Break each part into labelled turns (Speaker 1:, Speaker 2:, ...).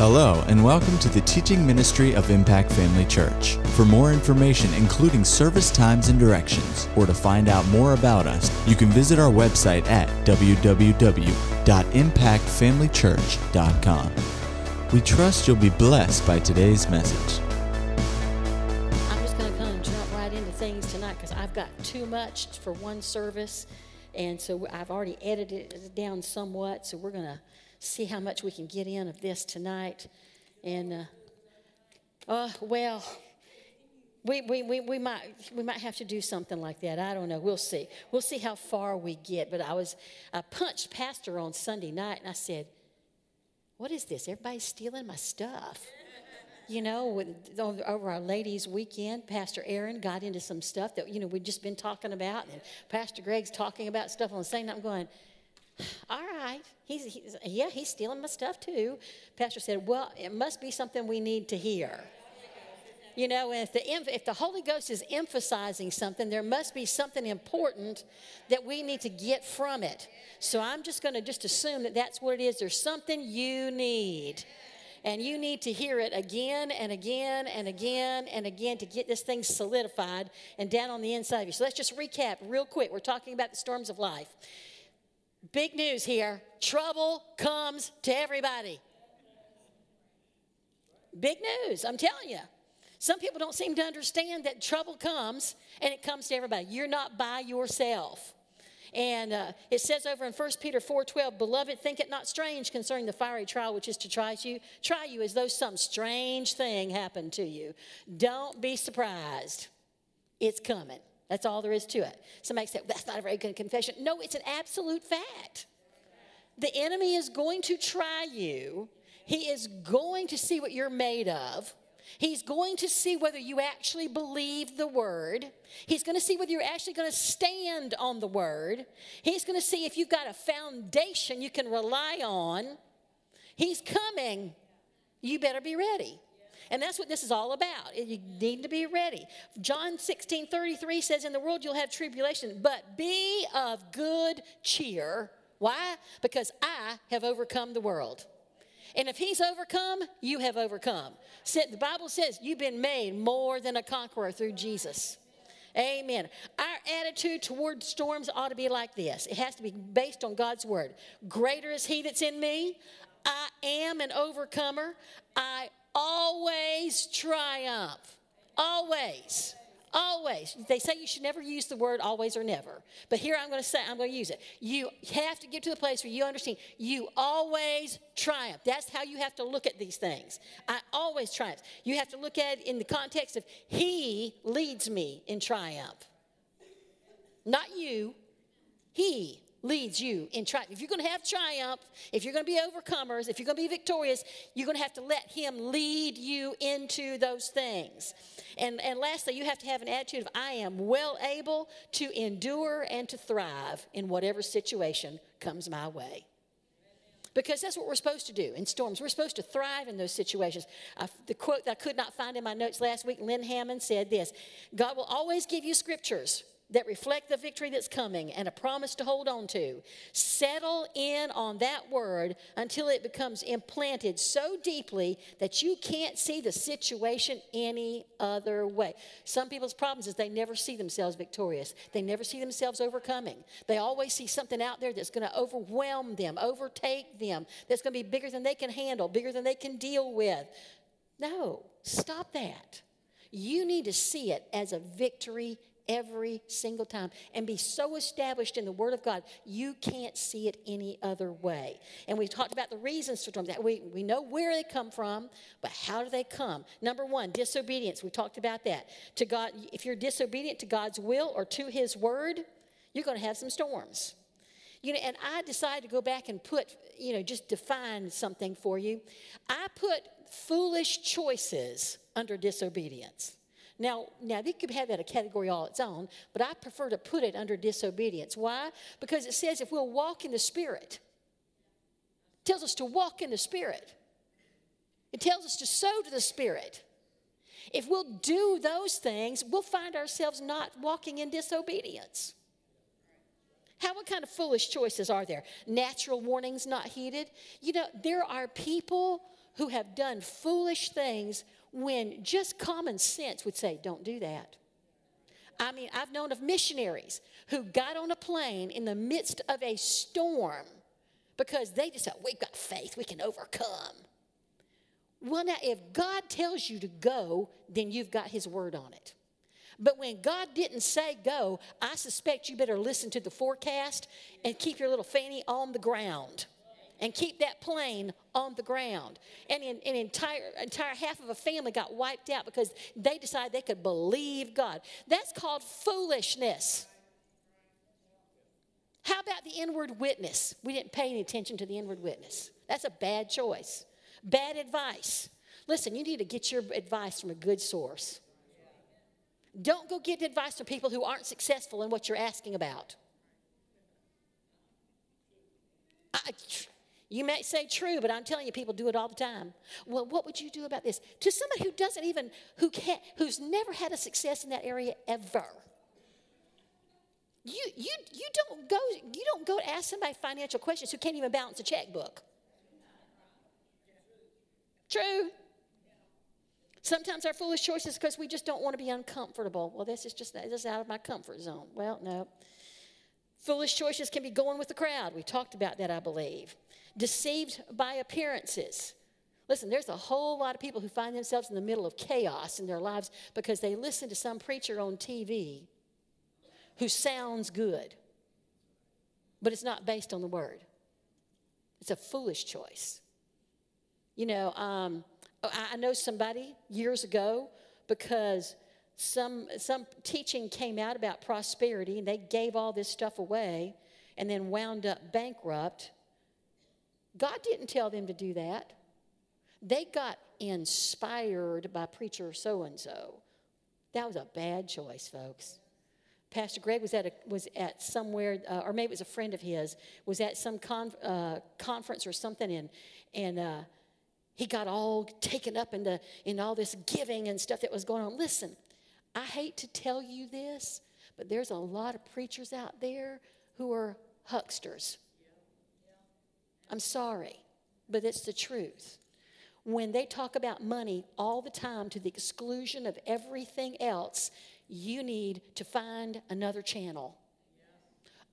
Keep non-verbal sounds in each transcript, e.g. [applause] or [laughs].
Speaker 1: Hello, and welcome to the teaching ministry of Impact Family Church. For more information, including service times and directions, or to find out more about us, you can visit our website at www.impactfamilychurch.com. We trust you'll be blessed by today's message.
Speaker 2: I'm just going to kind of jump right into things tonight because I've got too much for one service. And so I've already edited it down somewhat. So we're going to see how much we can get in of this tonight. And, uh, uh, well, we, we, we, we, might, we might have to do something like that. I don't know. We'll see. We'll see how far we get. But I was, I punched Pastor on Sunday night and I said, What is this? Everybody's stealing my stuff. You know, over our ladies' weekend, Pastor Aaron got into some stuff that, you know, we'd just been talking about. And Pastor Greg's talking about stuff on the same night. I'm going, all right. He's, he's, yeah, he's stealing my stuff too. Pastor said, well, it must be something we need to hear. You know, if the, if the Holy Ghost is emphasizing something, there must be something important that we need to get from it. So I'm just going to just assume that that's what it is. There's something you need. And you need to hear it again and again and again and again to get this thing solidified and down on the inside of you. So let's just recap real quick. We're talking about the storms of life. Big news here trouble comes to everybody. Big news, I'm telling you. Some people don't seem to understand that trouble comes and it comes to everybody. You're not by yourself. And uh, it says over in 1 Peter 4:12, "Beloved, think it not strange concerning the fiery trial which is to try you, try you as though some strange thing happened to you. Don't be surprised. It's coming. That's all there is to it. Somebody said, that's not a very good confession. No, it's an absolute fact. The enemy is going to try you, he is going to see what you're made of. He's going to see whether you actually believe the word. He's going to see whether you're actually going to stand on the word. He's going to see if you've got a foundation you can rely on. He's coming. You better be ready. And that's what this is all about. You need to be ready. John 16 33 says, In the world you'll have tribulation, but be of good cheer. Why? Because I have overcome the world. And if he's overcome, you have overcome. The Bible says you've been made more than a conqueror through Jesus. Amen. Our attitude toward storms ought to be like this it has to be based on God's word. Greater is he that's in me. I am an overcomer. I always triumph. Always. Always. They say you should never use the word always or never. But here I'm going to say, I'm going to use it. You have to get to the place where you understand you always triumph. That's how you have to look at these things. I always triumph. You have to look at it in the context of He leads me in triumph. Not you, He leads you in triumph. If you're going to have triumph, if you're going to be overcomers, if you're going to be victorious, you're going to have to let Him lead you into those things. And, and lastly, you have to have an attitude of, I am well able to endure and to thrive in whatever situation comes my way. Because that's what we're supposed to do in storms. We're supposed to thrive in those situations. Uh, the quote that I could not find in my notes last week, Lynne Hammond said this God will always give you scriptures that reflect the victory that's coming and a promise to hold on to. Settle in on that word until it becomes implanted so deeply that you can't see the situation any other way. Some people's problems is they never see themselves victorious, they never see themselves overcoming. They always see something out there that's going to overwhelm them, overtake them, that's going to be bigger than they can handle, bigger than they can deal with. No, stop that. You need to see it as a victory every single time and be so established in the Word of God, you can't see it any other way. And we talked about the reasons for storms. We, we know where they come from, but how do they come? Number one, disobedience. We talked about that. To God, if you're disobedient to God's will or to His Word, you're going to have some storms. You know, and I decided to go back and put, you know, just define something for you. I put foolish choices under disobedience. Now, now they could have that a category all its own, but I prefer to put it under disobedience. Why? Because it says if we'll walk in the Spirit, it tells us to walk in the Spirit. It tells us to sow to the Spirit. If we'll do those things, we'll find ourselves not walking in disobedience. How, what kind of foolish choices are there? Natural warnings not heeded? You know, there are people who have done foolish things when just common sense would say, don't do that. I mean, I've known of missionaries who got on a plane in the midst of a storm because they just said, We've got faith, we can overcome. Well, now, if God tells you to go, then you've got His word on it. But when God didn't say go, I suspect you better listen to the forecast and keep your little fanny on the ground and keep that plane on the ground. And an, an entire, entire half of a family got wiped out because they decided they could believe God. That's called foolishness. How about the inward witness? We didn't pay any attention to the inward witness. That's a bad choice. Bad advice. Listen, you need to get your advice from a good source. Don't go get advice from people who aren't successful in what you're asking about. I, you may say true, but I'm telling you, people do it all the time. Well, what would you do about this? To somebody who doesn't even, who can't, who's never had a success in that area ever. You, you, you don't go you don't go ask somebody financial questions who can't even balance a checkbook. True. Sometimes our foolish choices because we just don't want to be uncomfortable. Well, this is just this is out of my comfort zone. Well, no. Foolish choices can be going with the crowd. We talked about that, I believe deceived by appearances. Listen, there's a whole lot of people who find themselves in the middle of chaos in their lives because they listen to some preacher on TV who sounds good, but it's not based on the word. It's a foolish choice. You know, um, I know somebody years ago because some, some teaching came out about prosperity and they gave all this stuff away and then wound up bankrupt God didn't tell them to do that. They got inspired by preacher so and so. That was a bad choice, folks. Pastor Greg was at a, was at somewhere, uh, or maybe it was a friend of his, was at some con, uh, conference or something, and and uh, he got all taken up in the in all this giving and stuff that was going on. Listen, I hate to tell you this, but there's a lot of preachers out there who are hucksters. I'm sorry, but it's the truth. When they talk about money all the time to the exclusion of everything else, you need to find another channel,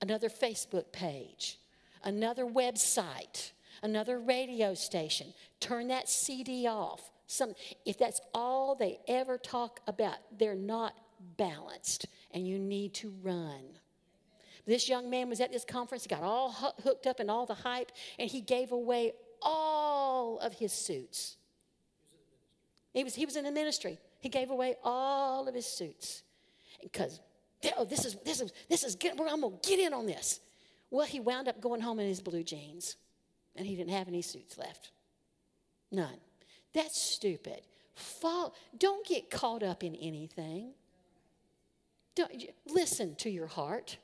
Speaker 2: another Facebook page, another website, another radio station. Turn that CD off. Some, if that's all they ever talk about, they're not balanced, and you need to run. This young man was at this conference, he got all hooked up in all the hype, and he gave away all of his suits. He was, he was in the ministry. He gave away all of his suits because oh, this is this is this is. I'm gonna get in on this. Well, he wound up going home in his blue jeans, and he didn't have any suits left. None. That's stupid. Fall, don't get caught up in anything. Don't, listen to your heart.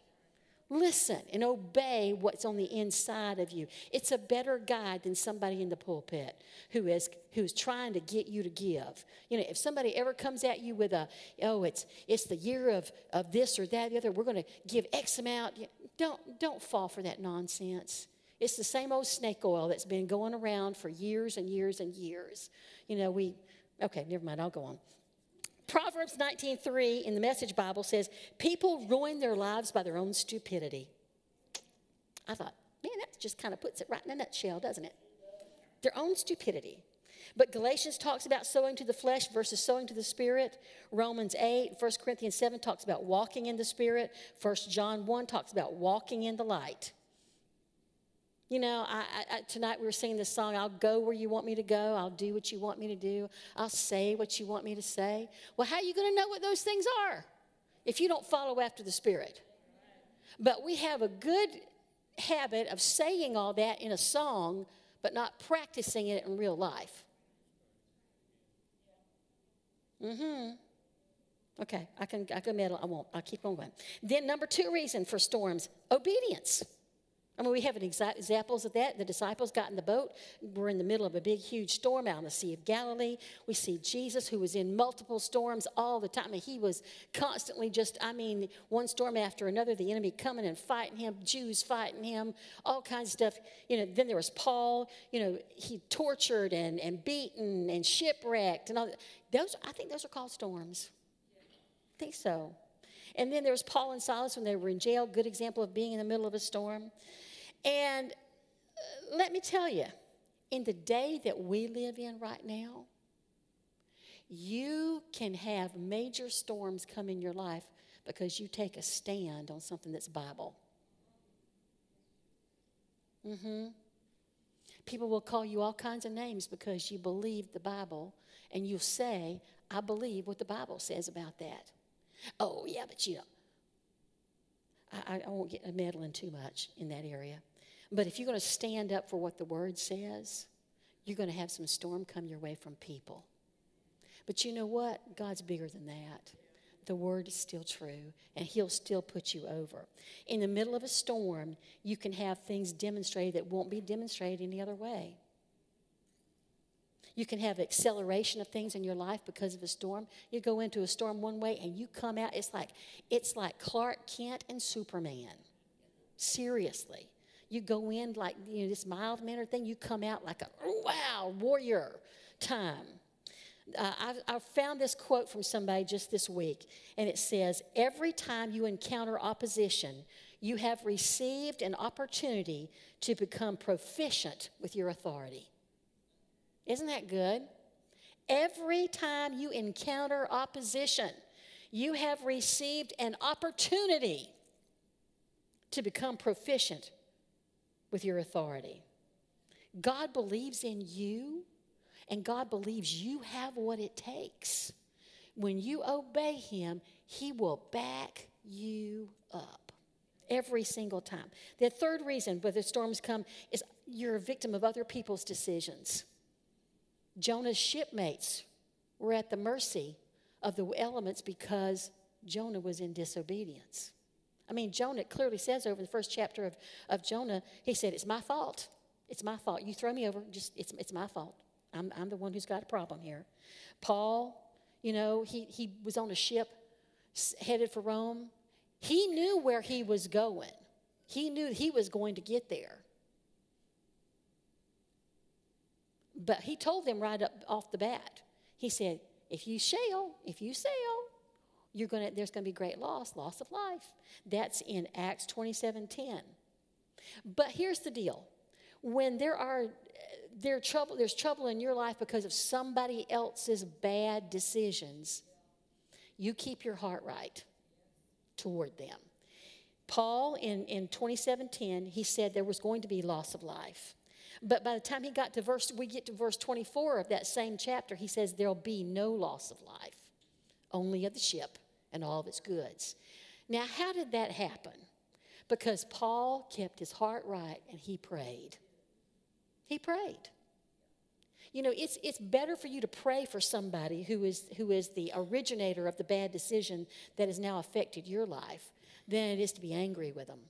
Speaker 2: Listen and obey what's on the inside of you. It's a better guide than somebody in the pulpit who is who's trying to get you to give. You know, if somebody ever comes at you with a, oh, it's it's the year of, of this or that, the other, we're going to give X amount. Don't don't fall for that nonsense. It's the same old snake oil that's been going around for years and years and years. You know, we okay, never mind, I'll go on. Proverbs 19:3 in the Message Bible says, "People ruin their lives by their own stupidity." I thought, man, that just kind of puts it right in a nutshell, doesn't it? Their own stupidity. But Galatians talks about sowing to the flesh versus sowing to the spirit. Romans 8, 1 Corinthians 7 talks about walking in the spirit. 1 John 1 talks about walking in the light. You know, I, I, tonight we were singing this song, I'll go where you want me to go. I'll do what you want me to do. I'll say what you want me to say. Well, how are you going to know what those things are if you don't follow after the Spirit? But we have a good habit of saying all that in a song, but not practicing it in real life. Mm-hmm. Okay, I can I can meddle. I won't. I'll keep on going. Then number two reason for storms: obedience. I mean, we have exa- examples of that. The disciples got in the boat. We're in the middle of a big, huge storm out in the Sea of Galilee. We see Jesus, who was in multiple storms all the time. I mean, he was constantly just, I mean, one storm after another, the enemy coming and fighting him, Jews fighting him, all kinds of stuff. You know, then there was Paul, you know, he tortured and, and beaten and shipwrecked and all that. Those, I think those are called storms. I think so. And then there was Paul and Silas when they were in jail, good example of being in the middle of a storm. And uh, let me tell you, in the day that we live in right now, you can have major storms come in your life because you take a stand on something that's Bible. Mm-hmm. People will call you all kinds of names because you believe the Bible, and you'll say, I believe what the Bible says about that. Oh, yeah, but you know, I, I won't get meddling too much in that area. But if you're going to stand up for what the word says, you're going to have some storm come your way from people. But you know what? God's bigger than that. The word is still true, and He'll still put you over. In the middle of a storm, you can have things demonstrated that won't be demonstrated any other way. You can have acceleration of things in your life because of a storm. You go into a storm one way and you come out, it's like it's like Clark Kent and Superman. Seriously. You go in like you know this mild mannered thing, you come out like a wow warrior time. Uh, I've, I've found this quote from somebody just this week, and it says, Every time you encounter opposition, you have received an opportunity to become proficient with your authority. Isn't that good? Every time you encounter opposition, you have received an opportunity to become proficient with your authority. God believes in you, and God believes you have what it takes. When you obey Him, He will back you up every single time. The third reason where the storms come is you're a victim of other people's decisions. Jonah's shipmates were at the mercy of the elements because Jonah was in disobedience. I mean, Jonah clearly says over the first chapter of, of Jonah, he said, It's my fault. It's my fault. You throw me over, just it's, it's my fault. I'm, I'm the one who's got a problem here. Paul, you know, he, he was on a ship headed for Rome. He knew where he was going, he knew he was going to get there. But he told them right up off the bat, he said, If you sail, if you sail, you're gonna, there's going to be great loss, loss of life. That's in Acts 27 10. But here's the deal when there are there trouble, there's trouble in your life because of somebody else's bad decisions, you keep your heart right toward them. Paul in, in 2710, he said there was going to be loss of life. But by the time he got to verse, we get to verse 24 of that same chapter, he says there'll be no loss of life, only of the ship and all of its goods. Now, how did that happen? Because Paul kept his heart right and he prayed. He prayed. You know, it's, it's better for you to pray for somebody who is, who is the originator of the bad decision that has now affected your life than it is to be angry with them.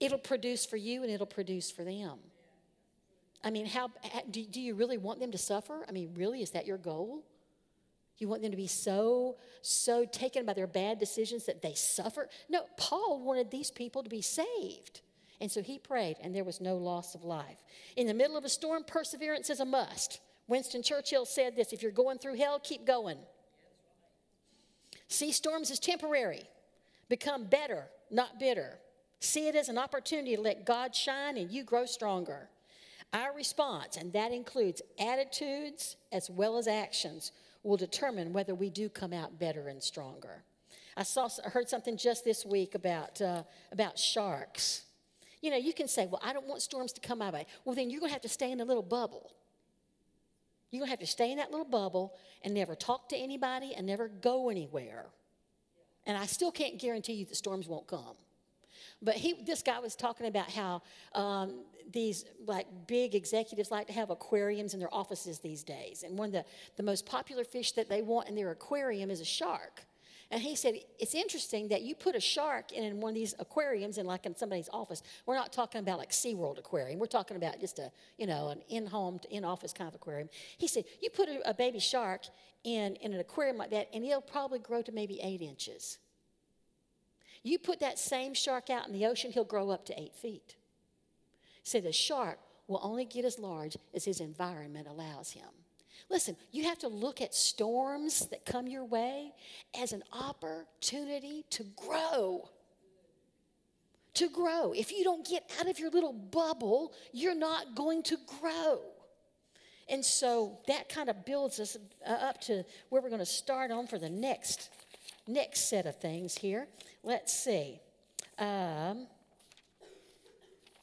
Speaker 2: It'll produce for you and it'll produce for them. I mean, how do, do you really want them to suffer? I mean, really, is that your goal? You want them to be so, so taken by their bad decisions that they suffer? No, Paul wanted these people to be saved. And so he prayed, and there was no loss of life. In the middle of a storm, perseverance is a must. Winston Churchill said this if you're going through hell, keep going. See storms as temporary, become better, not bitter. See it as an opportunity to let God shine and you grow stronger. Our response, and that includes attitudes as well as actions, will determine whether we do come out better and stronger. I saw, I heard something just this week about, uh, about sharks. You know, you can say, well, I don't want storms to come my way. Well, then you're going to have to stay in a little bubble. You're going to have to stay in that little bubble and never talk to anybody and never go anywhere. And I still can't guarantee you that storms won't come. But he, this guy was talking about how um, these like big executives like to have aquariums in their offices these days. And one of the, the most popular fish that they want in their aquarium is a shark. And he said, It's interesting that you put a shark in one of these aquariums in like in somebody's office. We're not talking about like SeaWorld aquarium. We're talking about just a, you know, an in-home, in-office kind of aquarium. He said, You put a, a baby shark in, in an aquarium like that, and it'll probably grow to maybe eight inches. You put that same shark out in the ocean, he'll grow up to eight feet. He the shark will only get as large as his environment allows him. Listen, you have to look at storms that come your way as an opportunity to grow. To grow. If you don't get out of your little bubble, you're not going to grow. And so that kind of builds us uh, up to where we're going to start on for the next next set of things here. Let's see. Um,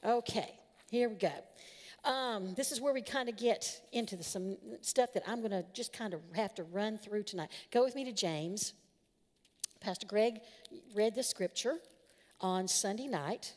Speaker 2: okay, here we go. Um, this is where we kind of get into the, some stuff that I'm going to just kind of have to run through tonight. Go with me to James. Pastor Greg read the scripture on Sunday night.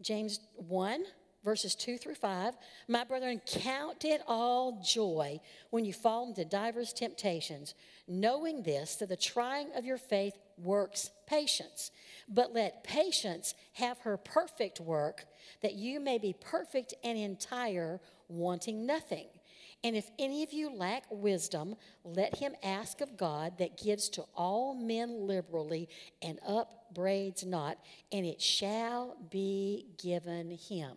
Speaker 2: James 1, verses 2 through 5. My brethren, count it all joy when you fall into divers temptations, knowing this, that the trying of your faith works patience. But let patience have her perfect work, that you may be perfect and entire, wanting nothing. And if any of you lack wisdom, let him ask of God that gives to all men liberally and upbraids not, and it shall be given him.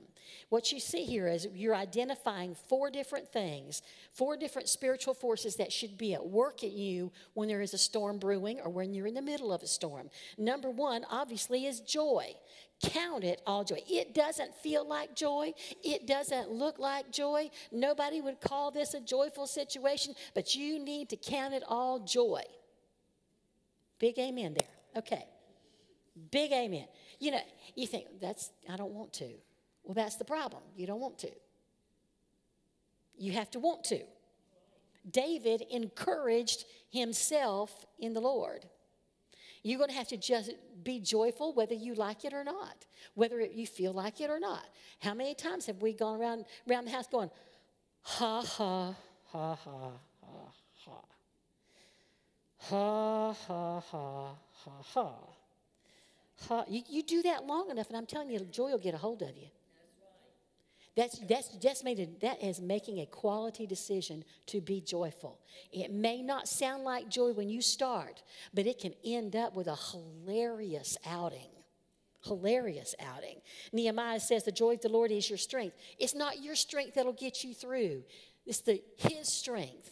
Speaker 2: What you see here is you're identifying four different things, four different spiritual forces that should be at work at you when there is a storm brewing or when you're in the middle of a storm. Number one, obviously, is joy. Count it all joy. It doesn't feel like joy. It doesn't look like joy. Nobody would call this a joyful situation, but you need to count it all joy. Big amen there. Okay. Big amen. You know, you think, that's, I don't want to. Well, that's the problem. You don't want to. You have to want to. David encouraged himself in the Lord. You're going to have to just be joyful whether you like it or not, whether you feel like it or not. How many times have we gone around, around the house going, ha, ha, ha, ha, ha, ha, ha, ha, ha, ha, ha. ha. You, you do that long enough, and I'm telling you, joy will get a hold of you. That's, that's just made it, that is making a quality decision to be joyful. It may not sound like joy when you start, but it can end up with a hilarious outing. Hilarious outing. Nehemiah says, The joy of the Lord is your strength. It's not your strength that'll get you through, it's the, His strength.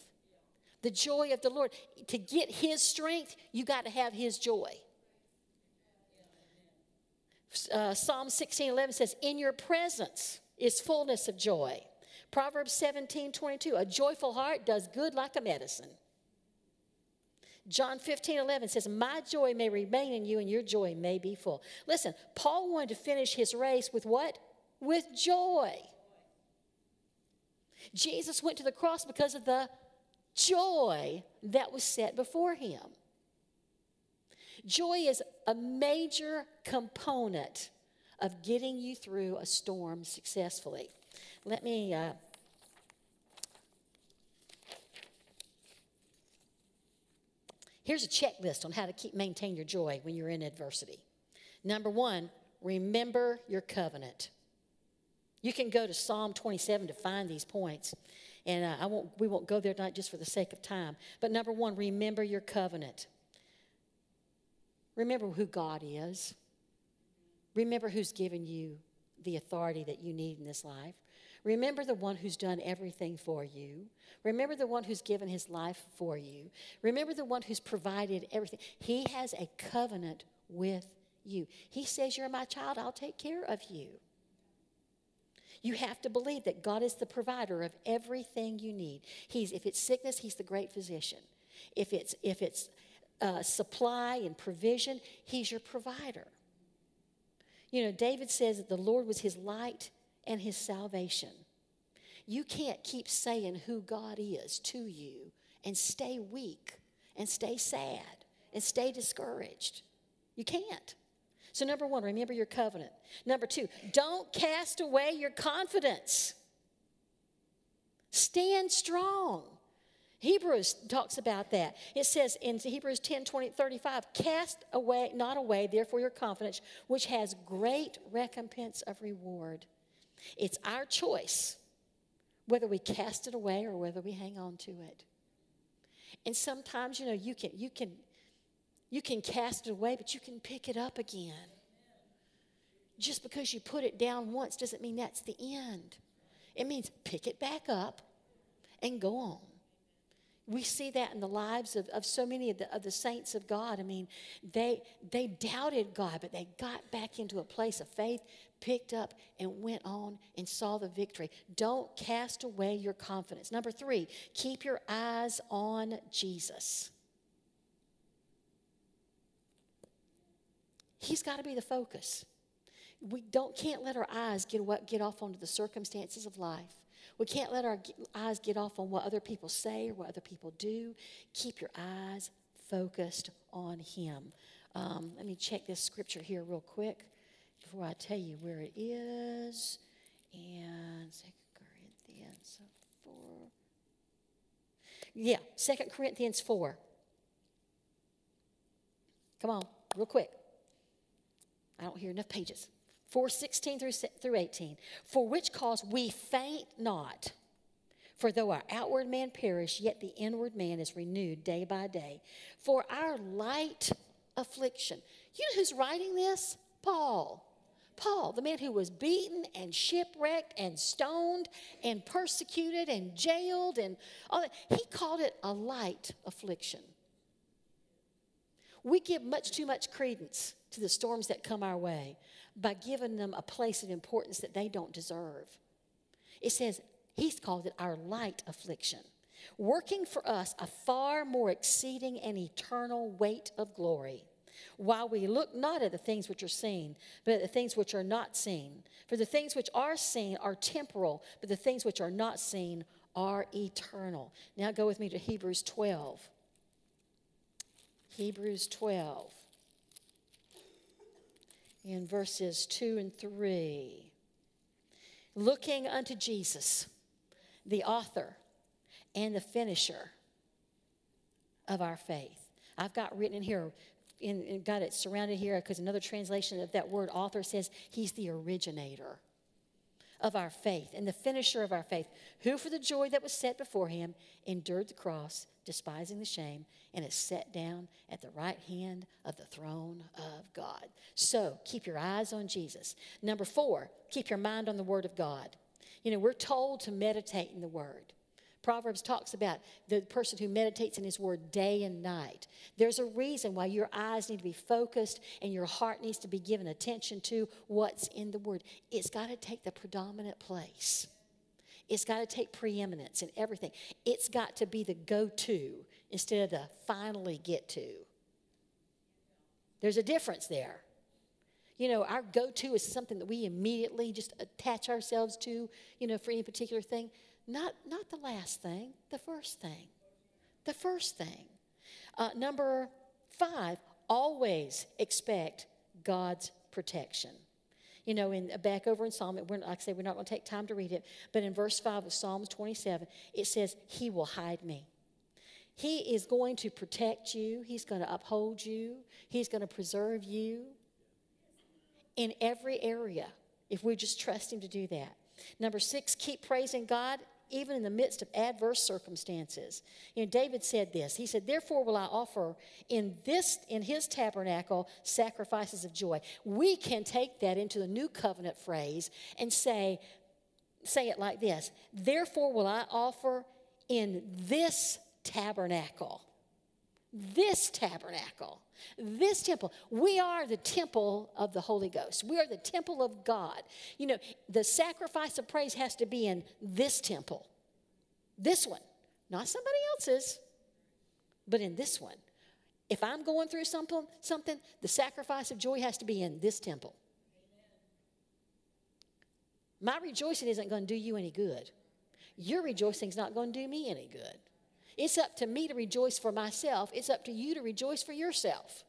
Speaker 2: The joy of the Lord. To get His strength, you got to have His joy. Uh, Psalm 16 11 says, In your presence, is fullness of joy. Proverbs 17 22, a joyful heart does good like a medicine. John 15 11 says, My joy may remain in you and your joy may be full. Listen, Paul wanted to finish his race with what? With joy. Jesus went to the cross because of the joy that was set before him. Joy is a major component of getting you through a storm successfully. Let me. Uh, here's a checklist on how to keep maintain your joy when you're in adversity. Number one, remember your covenant. You can go to Psalm 27 to find these points, and uh, I won't. We won't go there tonight just for the sake of time. But number one, remember your covenant. Remember who God is. Remember who's given you the authority that you need in this life. Remember the one who's done everything for you. Remember the one who's given his life for you. Remember the one who's provided everything. He has a covenant with you. He says, You're my child, I'll take care of you. You have to believe that God is the provider of everything you need. He's, if it's sickness, He's the great physician. If it's, if it's uh, supply and provision, He's your provider. You know, David says that the Lord was his light and his salvation. You can't keep saying who God is to you and stay weak and stay sad and stay discouraged. You can't. So, number one, remember your covenant. Number two, don't cast away your confidence. Stand strong. Hebrews talks about that. It says in Hebrews 10 20, 35, cast away, not away, therefore, your confidence, which has great recompense of reward. It's our choice whether we cast it away or whether we hang on to it. And sometimes, you know, you can, you can, you can cast it away, but you can pick it up again. Just because you put it down once doesn't mean that's the end. It means pick it back up and go on. We see that in the lives of, of so many of the, of the saints of God. I mean, they, they doubted God, but they got back into a place of faith, picked up, and went on and saw the victory. Don't cast away your confidence. Number three, keep your eyes on Jesus. He's got to be the focus. We don't, can't let our eyes get, get off onto the circumstances of life. We can't let our eyes get off on what other people say or what other people do. Keep your eyes focused on Him. Um, let me check this scripture here real quick before I tell you where it is. And Second Corinthians 4. Yeah, Second Corinthians 4. Come on, real quick. I don't hear enough pages. 4 16 through, through 18. For which cause we faint not. For though our outward man perish, yet the inward man is renewed day by day. For our light affliction. You know who's writing this? Paul. Paul, the man who was beaten and shipwrecked and stoned and persecuted and jailed and all that, he called it a light affliction. We give much too much credence to the storms that come our way by giving them a place of importance that they don't deserve. It says, He's called it our light affliction, working for us a far more exceeding and eternal weight of glory. While we look not at the things which are seen, but at the things which are not seen. For the things which are seen are temporal, but the things which are not seen are eternal. Now go with me to Hebrews 12. Hebrews 12 in verses 2 and 3. Looking unto Jesus, the author and the finisher of our faith. I've got written in here, and got it surrounded here because another translation of that word author says he's the originator of our faith and the finisher of our faith, who for the joy that was set before him endured the cross, despising the shame, and is set down at the right hand of the throne of God. So keep your eyes on Jesus. Number four, keep your mind on the Word of God. You know, we're told to meditate in the Word. Proverbs talks about the person who meditates in his word day and night. There's a reason why your eyes need to be focused and your heart needs to be given attention to what's in the word. It's got to take the predominant place. It's got to take preeminence in everything. It's got to be the go to instead of the finally get to. There's a difference there. You know, our go to is something that we immediately just attach ourselves to, you know, for any particular thing. Not, not the last thing, the first thing. The first thing. Uh, number five, always expect God's protection. You know, in back over in Psalm, we're, like I say, we're not going to take time to read it, but in verse 5 of Psalms 27, it says, He will hide me. He is going to protect you, He's going to uphold you, He's going to preserve you in every area if we just trust Him to do that. Number six, keep praising God even in the midst of adverse circumstances. You know, David said this. He said, Therefore will I offer in this in his tabernacle sacrifices of joy. We can take that into the new covenant phrase and say, say it like this. Therefore will I offer in this tabernacle. This tabernacle this temple, we are the temple of the Holy Ghost. We are the temple of God. You know, the sacrifice of praise has to be in this temple, this one, not somebody else's, but in this one. If I'm going through something, something, the sacrifice of joy has to be in this temple. My rejoicing isn't going to do you any good. Your rejoicing is not going to do me any good. It's up to me to rejoice for myself. It's up to you to rejoice for yourself.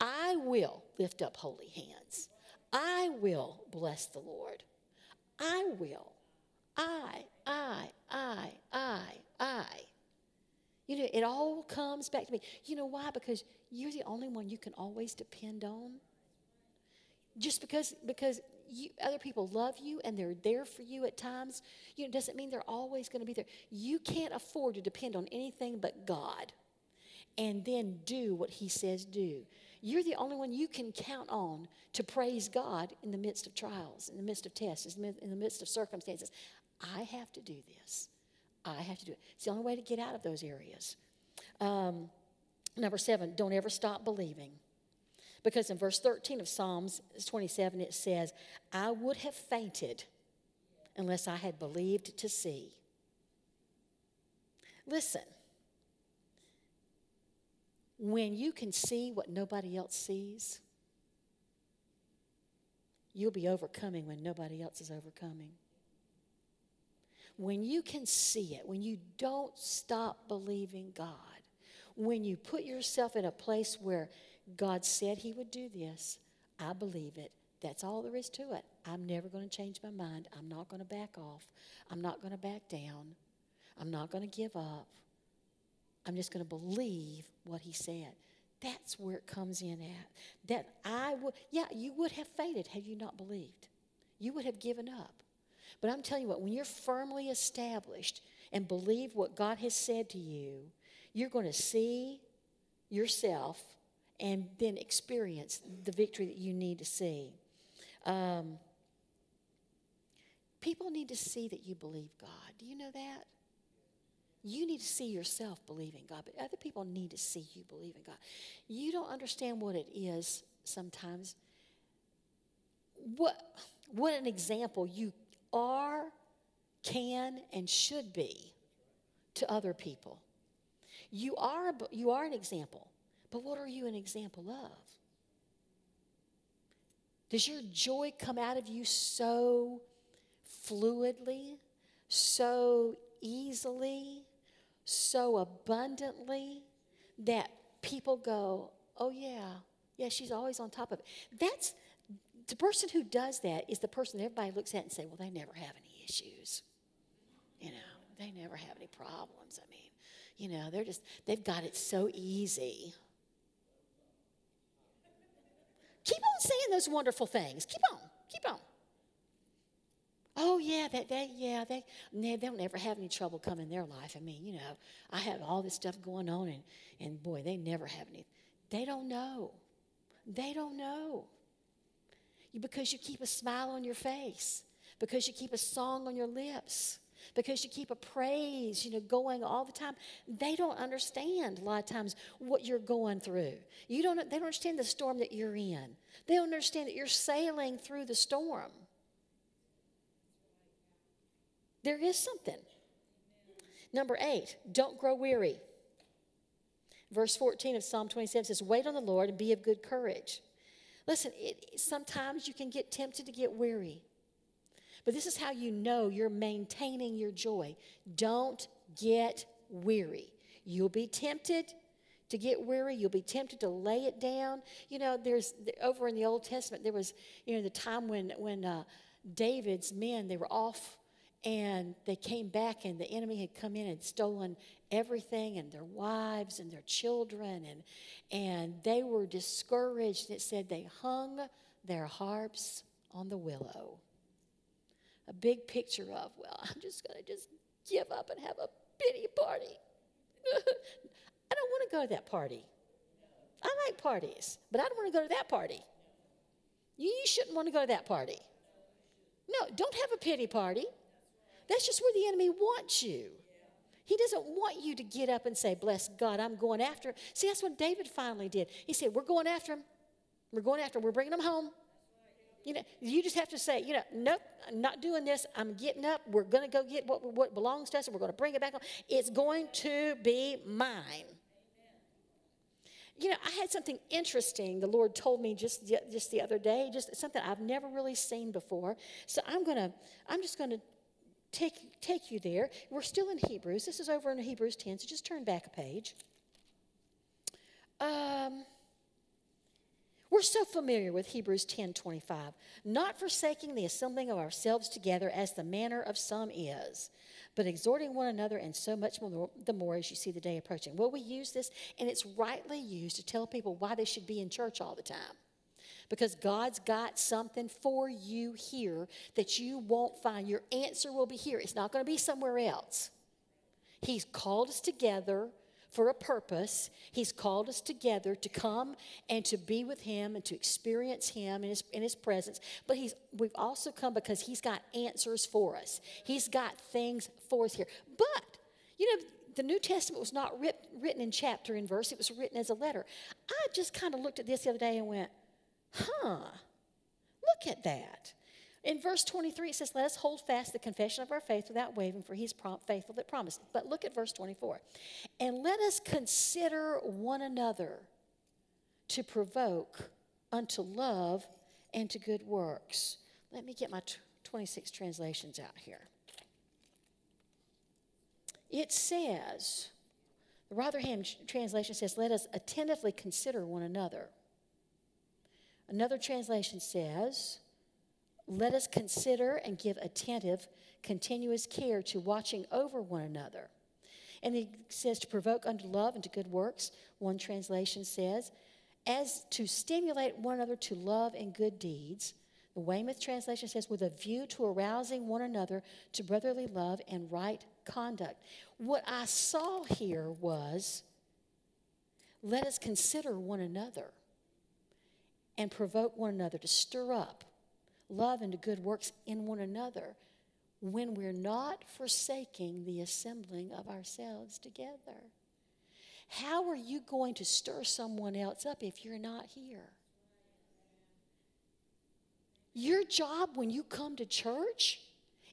Speaker 2: I will lift up holy hands. I will bless the Lord. I will. I, I, I, I, I. You know, it all comes back to me. You know why? Because you're the only one you can always depend on. Just because because you, other people love you and they're there for you at times, you know, doesn't mean they're always going to be there. You can't afford to depend on anything but God and then do what He says do. You're the only one you can count on to praise God in the midst of trials, in the midst of tests, in the midst of circumstances. I have to do this. I have to do it. It's the only way to get out of those areas. Um, number seven, don't ever stop believing. Because in verse 13 of Psalms 27, it says, I would have fainted unless I had believed to see. Listen, when you can see what nobody else sees, you'll be overcoming when nobody else is overcoming. When you can see it, when you don't stop believing God, when you put yourself in a place where God said He would do this, I believe it. That's all there is to it. I'm never going to change my mind. I'm not going to back off. I'm not going to back down. I'm not going to give up. I'm just going to believe what he said. That's where it comes in at. That I would, yeah, you would have fainted had you not believed. You would have given up. But I'm telling you what, when you're firmly established and believe what God has said to you, you're going to see yourself and then experience the victory that you need to see. Um, people need to see that you believe God. Do you know that? You need to see yourself believing God, but other people need to see you believe in God. You don't understand what it is sometimes. What, what an example you are, can, and should be to other people. You are, you are an example, but what are you an example of? Does your joy come out of you so fluidly, so easily? so abundantly that people go, oh, yeah, yeah, she's always on top of it. That's the person who does that is the person that everybody looks at and say, well, they never have any issues. You know, they never have any problems. I mean, you know, they're just, they've got it so easy. Keep on saying those wonderful things. Keep on, keep on. Oh yeah, that they yeah they they don't ever have any trouble come in their life. I mean, you know, I have all this stuff going on, and and boy, they never have any. They don't know. They don't know. You because you keep a smile on your face, because you keep a song on your lips, because you keep a praise, you know, going all the time. They don't understand a lot of times what you're going through. You don't. They don't understand the storm that you're in. They don't understand that you're sailing through the storm. There is something. Number eight, don't grow weary. Verse 14 of Psalm 27 says, Wait on the Lord and be of good courage. Listen, it, sometimes you can get tempted to get weary. But this is how you know you're maintaining your joy. Don't get weary. You'll be tempted to get weary. You'll be tempted to lay it down. You know, there's over in the Old Testament, there was, you know, the time when, when uh, David's men, they were off and they came back, and the enemy had come in and stolen everything and their wives and their children. And, and they were discouraged. It said they hung their harps on the willow. A big picture of, well, I'm just going to just give up and have a pity party. [laughs] I don't want to go to that party. I like parties, but I don't want to go to that party. You shouldn't want to go to that party. No, don't have a pity party. That's just where the enemy wants you. He doesn't want you to get up and say, Bless God, I'm going after him. See, that's what David finally did. He said, We're going after him. We're going after him. We're bringing him home. You know, you just have to say, you know, nope, I'm not doing this. I'm getting up. We're going to go get what, what belongs to us and we're going to bring it back home. It's going to be mine. You know, I had something interesting the Lord told me just, just the other day, just something I've never really seen before. So I'm going to, I'm just going to take, take you there. We're still in Hebrews. This is over in Hebrews 10, so just turn back a page. Um, We're so familiar with Hebrews 10 25. Not forsaking the assembling of ourselves together as the manner of some is, but exhorting one another, and so much more the more as you see the day approaching. Well, we use this, and it's rightly used to tell people why they should be in church all the time. Because God's got something for you here that you won't find. Your answer will be here. It's not going to be somewhere else. He's called us together for a purpose. He's called us together to come and to be with Him and to experience Him in His, in his presence. But he's, we've also come because He's got answers for us, He's got things for us here. But, you know, the New Testament was not writ, written in chapter and verse, it was written as a letter. I just kind of looked at this the other day and went, huh, look at that. In verse 23, it says, Let us hold fast the confession of our faith without wavering, for he's faithful that promised. But look at verse 24. And let us consider one another to provoke unto love and to good works. Let me get my 26 translations out here. It says, the Rotherham translation says, Let us attentively consider one another. Another translation says, let us consider and give attentive, continuous care to watching over one another. And he says to provoke unto love and to good works. One translation says, as to stimulate one another to love and good deeds. The Weymouth translation says, with a view to arousing one another to brotherly love and right conduct. What I saw here was, let us consider one another and provoke one another to stir up love and to good works in one another when we're not forsaking the assembling of ourselves together. How are you going to stir someone else up if you're not here? Your job when you come to church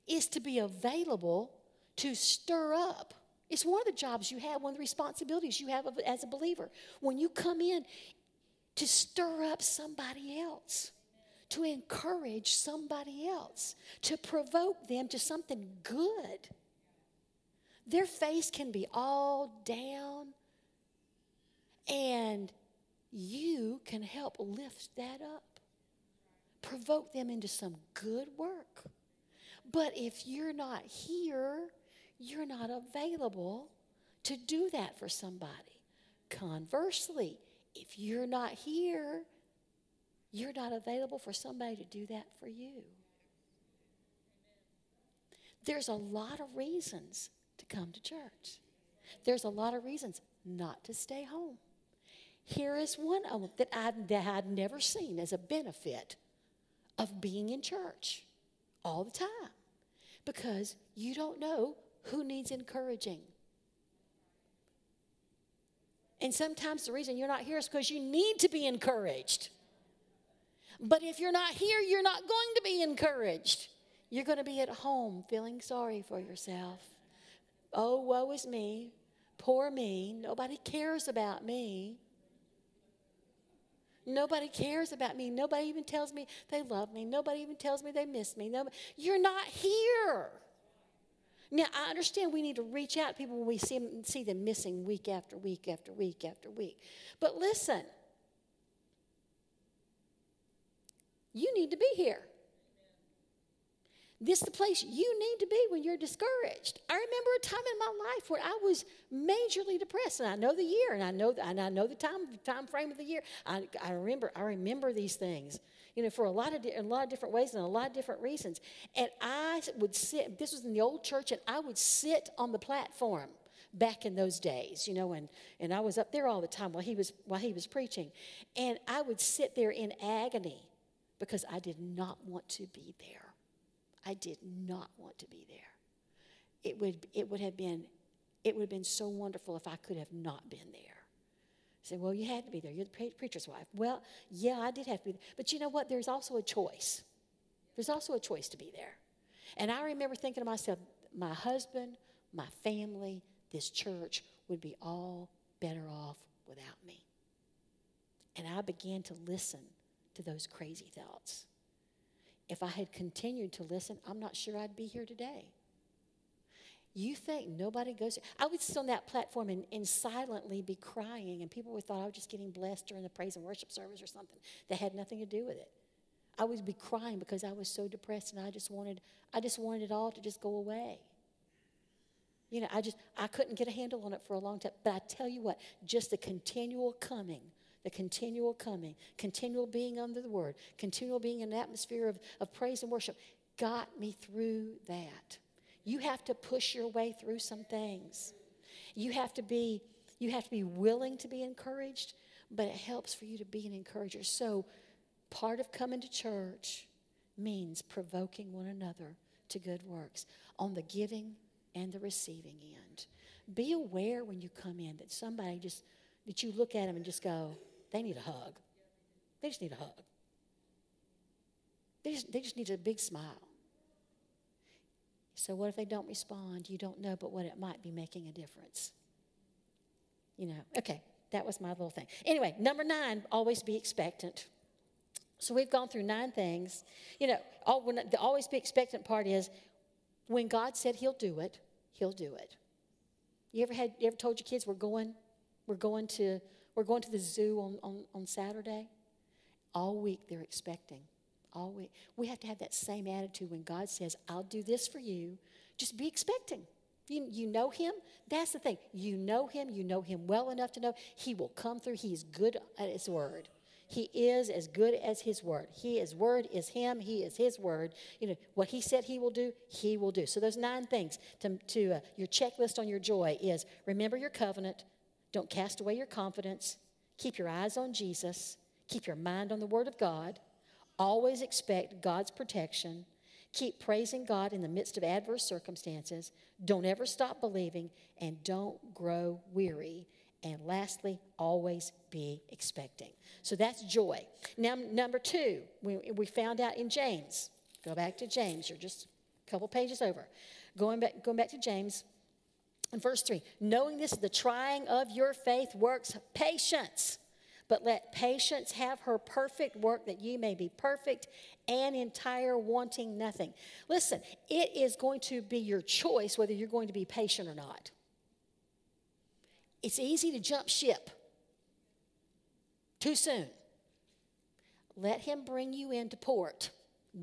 Speaker 2: is to be available to stir up. It's one of the jobs you have, one of the responsibilities you have as a believer. When you come in, to stir up somebody else to encourage somebody else, to provoke them to something good. Their face can be all down, and you can help lift that up, provoke them into some good work. But if you're not here, you're not available to do that for somebody. Conversely, if you're not here, you're not available for somebody to do that for you. There's a lot of reasons to come to church. There's a lot of reasons not to stay home. Here is one of them that I had never seen as a benefit of being in church all the time because you don't know who needs encouraging. And sometimes the reason you're not here is because you need to be encouraged. But if you're not here, you're not going to be encouraged. You're going to be at home feeling sorry for yourself. Oh, woe is me. Poor me. Nobody cares about me. Nobody cares about me. Nobody even tells me they love me. Nobody even tells me they miss me. Nobody, you're not here. Now, I understand we need to reach out to people when we see see them missing week after week after week after week. But listen, You need to be here. This is the place you need to be when you're discouraged. I remember a time in my life where I was majorly depressed, and I know the year, and I know, and I know the time time frame of the year. I, I remember I remember these things, you know, for a lot of a lot of different ways and a lot of different reasons. And I would sit. This was in the old church, and I would sit on the platform back in those days, you know, and, and I was up there all the time while he was while he was preaching. And I would sit there in agony because I did not want to be there. I did not want to be there. It would, it would have been it would have been so wonderful if I could have not been there. I said, well, you had to be there. You're the preacher's wife. Well, yeah, I did have to be there. But you know what? There's also a choice. There's also a choice to be there. And I remember thinking to myself, my husband, my family, this church would be all better off without me. And I began to listen to those crazy thoughts. If I had continued to listen, I'm not sure I'd be here today. You think nobody goes? I would sit on that platform and, and silently be crying, and people would thought I was just getting blessed during the praise and worship service or something that had nothing to do with it. I would be crying because I was so depressed, and I just wanted, I just wanted it all to just go away. You know, I just, I couldn't get a handle on it for a long time. But I tell you what, just the continual coming, the continual coming, continual being under the word, continual being in an atmosphere of, of praise and worship got me through that. You have to push your way through some things. You have to be you have to be willing to be encouraged, but it helps for you to be an encourager. So part of coming to church means provoking one another to good works on the giving and the receiving end. Be aware when you come in that somebody just that you look at them and just go, they need a hug. They just need a hug. They just, they just need a big smile. So, what if they don't respond? You don't know, but what it might be making a difference. You know, okay, that was my little thing. Anyway, number nine, always be expectant. So, we've gone through nine things. You know, all, when the always be expectant part is when God said He'll do it, He'll do it. You ever had, you ever told your kids we're going, we're going to, we're going to the zoo on, on, on Saturday? All week they're expecting all week. We have to have that same attitude when God says, I'll do this for you. Just be expecting. You, you know him? That's the thing. You know him. You know him well enough to know he will come through. He is good at his word. He is as good as his word. He, his word is him. He is his word. You know, what he said he will do, he will do. So those nine things to, to uh, your checklist on your joy is remember your covenant. Don't cast away your confidence. Keep your eyes on Jesus. Keep your mind on the word of God Always expect God's protection. Keep praising God in the midst of adverse circumstances. Don't ever stop believing and don't grow weary. And lastly, always be expecting. So that's joy. Now, number two, we, we found out in James. Go back to James. You're just a couple pages over. Going back, going back to James, in verse 3 knowing this, the trying of your faith works patience. But let patience have her perfect work that ye may be perfect and entire, wanting nothing. Listen, it is going to be your choice whether you're going to be patient or not. It's easy to jump ship too soon. Let him bring you into port.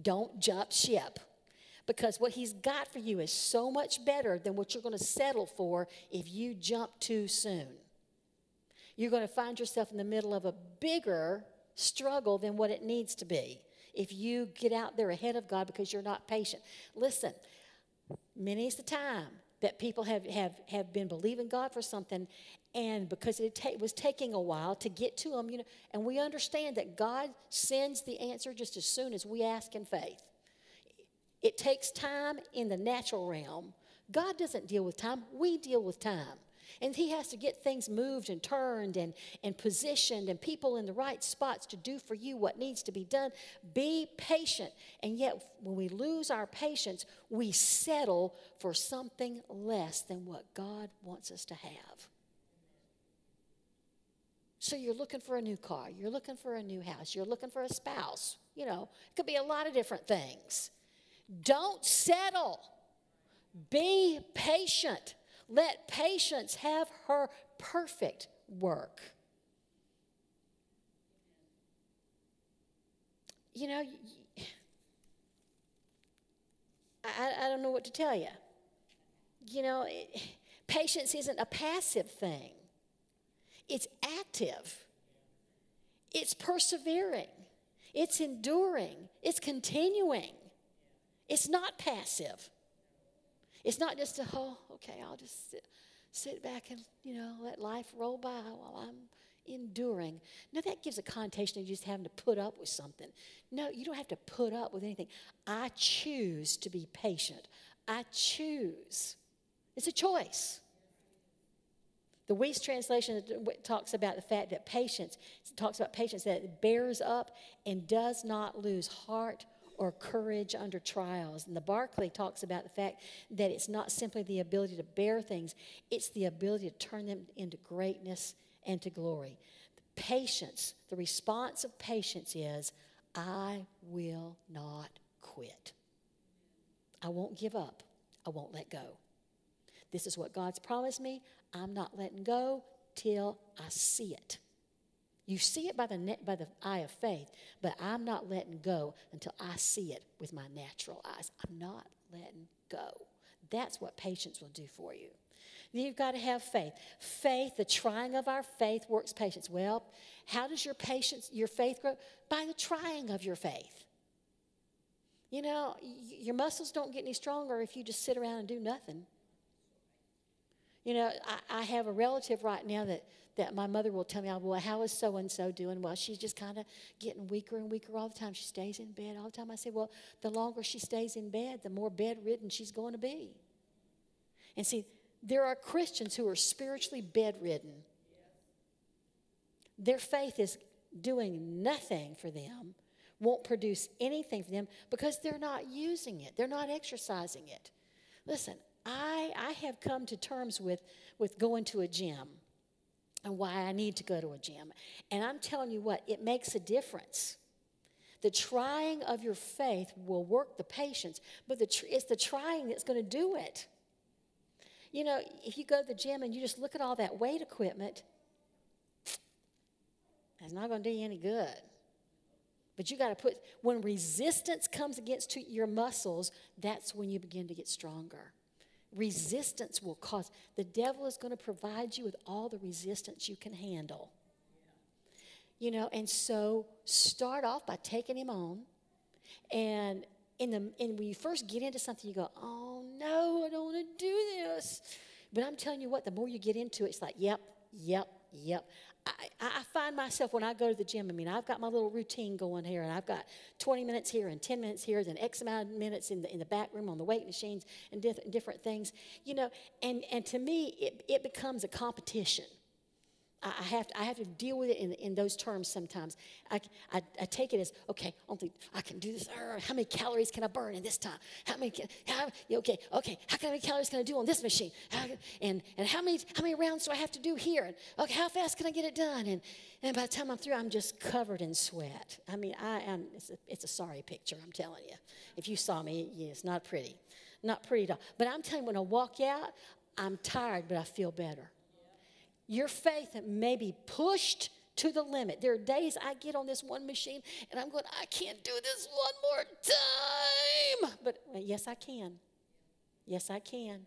Speaker 2: Don't jump ship because what he's got for you is so much better than what you're going to settle for if you jump too soon you're going to find yourself in the middle of a bigger struggle than what it needs to be if you get out there ahead of God because you're not patient. Listen, many's the time that people have, have, have been believing God for something, and because it ta- was taking a while to get to them, you know, and we understand that God sends the answer just as soon as we ask in faith. It takes time in the natural realm. God doesn't deal with time, we deal with time. And he has to get things moved and turned and, and positioned and people in the right spots to do for you what needs to be done. Be patient. And yet, when we lose our patience, we settle for something less than what God wants us to have. So you're looking for a new car, you're looking for a new house, you're looking for a spouse. You know, it could be a lot of different things. Don't settle. Be patient. Let patience have her perfect work. You know, I, I don't know what to tell you. You know, it, patience isn't a passive thing, it's active, it's persevering, it's enduring, it's continuing, it's not passive. It's not just a, oh, okay, I'll just sit, sit back and, you know, let life roll by while I'm enduring. No, that gives a connotation of just having to put up with something. No, you don't have to put up with anything. I choose to be patient. I choose. It's a choice. The Wuest translation talks about the fact that patience, talks about patience that bears up and does not lose heart or courage under trials. And the Barclay talks about the fact that it's not simply the ability to bear things, it's the ability to turn them into greatness and to glory. The patience, the response of patience is, I will not quit. I won't give up. I won't let go. This is what God's promised me. I'm not letting go till I see it. You see it by the, net, by the eye of faith, but I'm not letting go until I see it with my natural eyes. I'm not letting go. That's what patience will do for you. You've got to have faith. Faith, the trying of our faith works patience. Well, how does your patience, your faith grow? By the trying of your faith. You know, your muscles don't get any stronger if you just sit around and do nothing. You know, I, I have a relative right now that, that my mother will tell me, oh, well, how is so and so doing? Well, she's just kind of getting weaker and weaker all the time. She stays in bed all the time. I say, well, the longer she stays in bed, the more bedridden she's going to be. And see, there are Christians who are spiritually bedridden. Their faith is doing nothing for them, won't produce anything for them because they're not using it, they're not exercising it. Listen, I, I have come to terms with, with going to a gym and why I need to go to a gym. And I'm telling you what, it makes a difference. The trying of your faith will work the patience, but the tr- it's the trying that's going to do it. You know, if you go to the gym and you just look at all that weight equipment, it's not going to do you any good. But you got to put, when resistance comes against your muscles, that's when you begin to get stronger. Resistance will cause, the devil is going to provide you with all the resistance you can handle. You know, and so start off by taking him on. And in the and when you first get into something, you go, oh no, I don't want to do this. But I'm telling you what, the more you get into it, it's like, yep, yep, yep. I, I, find myself when I go to the gym, I mean, I've got my little routine going here, and I've got 20 minutes here and 10 minutes here, then X amount of minutes in the, in the back room on the weight machines and different, different things, you know, and, and to me, it, it becomes a competition. I have to, I have to deal with it in, in those terms sometimes. I, I, I take it as, okay, only I can do this. How many calories can I burn in this time? How many, how, okay, okay, how many calories can I do on this machine? How, and, and how many, how many rounds do I have to do here? And okay, how fast can I get it done? And, and by the time I'm through, I'm just covered in sweat. I mean, I am, it's a, it's a sorry picture, I'm telling you. If you saw me, yeah, it's not pretty. Not pretty at all. But I'm telling you, when I walk out, I'm tired, but I feel better your faith may be pushed to the limit. There are days I get on this one machine and I'm going, I can't do this one more time. But yes, I can. Yes, I can.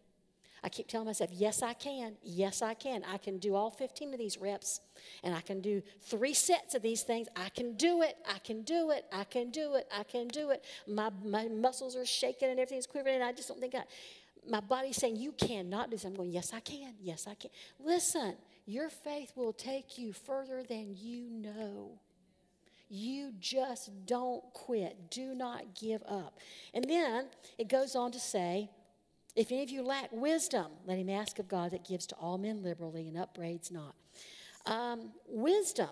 Speaker 2: I keep telling myself, yes, I can. Yes, I can. I can do all 15 of these reps and I can do three sets of these things. I can do it. I can do it. I can do it. I can do it. My, my muscles are shaking and everything's quivering and I just don't think I, my body's saying, you cannot do this. I'm going, yes, I can. Yes, I can. Listen, your faith will take you further than you know. You just don't quit. Do not give up. And then it goes on to say, if any of you lack wisdom, let him ask of God that gives to all men liberally and upbraids not. Um, wisdom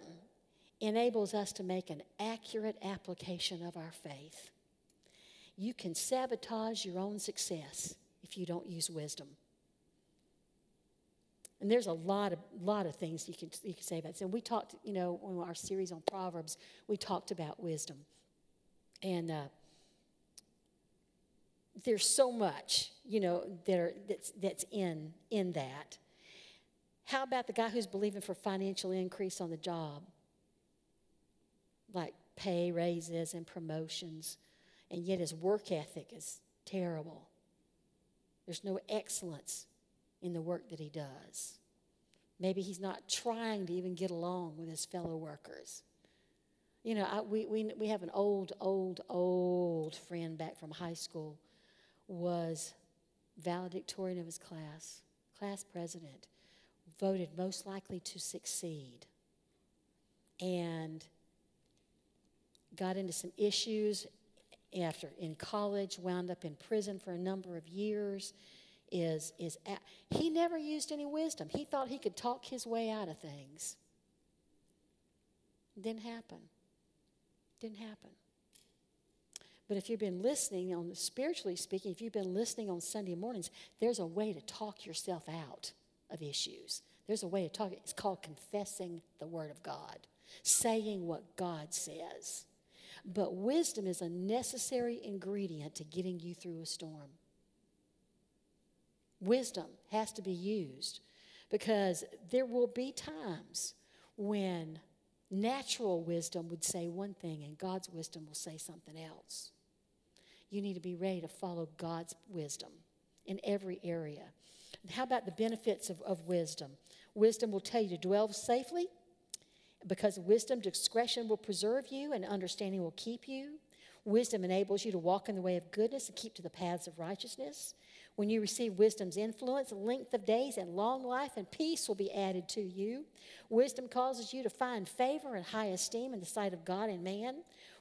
Speaker 2: enables us to make an accurate application of our faith. You can sabotage your own success if you don't use wisdom. And there's a lot of lot of things you can you can say about this. And we talked, you know, in our series on Proverbs, we talked about wisdom, and uh, there's so much, you know, that are, that's that's in in that. How about the guy who's believing for financial increase on the job, like pay raises and promotions, and yet his work ethic is terrible. There's no excellence in the work that he does. Maybe he's not trying to even get along with his fellow workers. You know, I, we, we, we have an old, old, old friend back from high school, was valedictorian of his class, class president, voted most likely to succeed, and got into some issues after in college, wound up in prison for a number of years is, is at, he never used any wisdom. He thought he could talk his way out of things. Didn't happen. Didn't happen. But if you've been listening on spiritually speaking, if you've been listening on Sunday mornings, there's a way to talk yourself out of issues. There's a way to talk. It's called confessing the Word of God, saying what God says. But wisdom is a necessary ingredient to getting you through a storm. Wisdom has to be used because there will be times when natural wisdom would say one thing and God's wisdom will say something else. You need to be ready to follow God's wisdom in every area. How about the benefits of, of wisdom? Wisdom will tell you to dwell safely. Because wisdom, discretion will preserve you and understanding will keep you. Wisdom enables you to walk in the way of goodness and keep to the paths of righteousness. When you receive wisdom's influence, length of days and long life and peace will be added to you. Wisdom causes you to find favor and high esteem in the sight of God and man.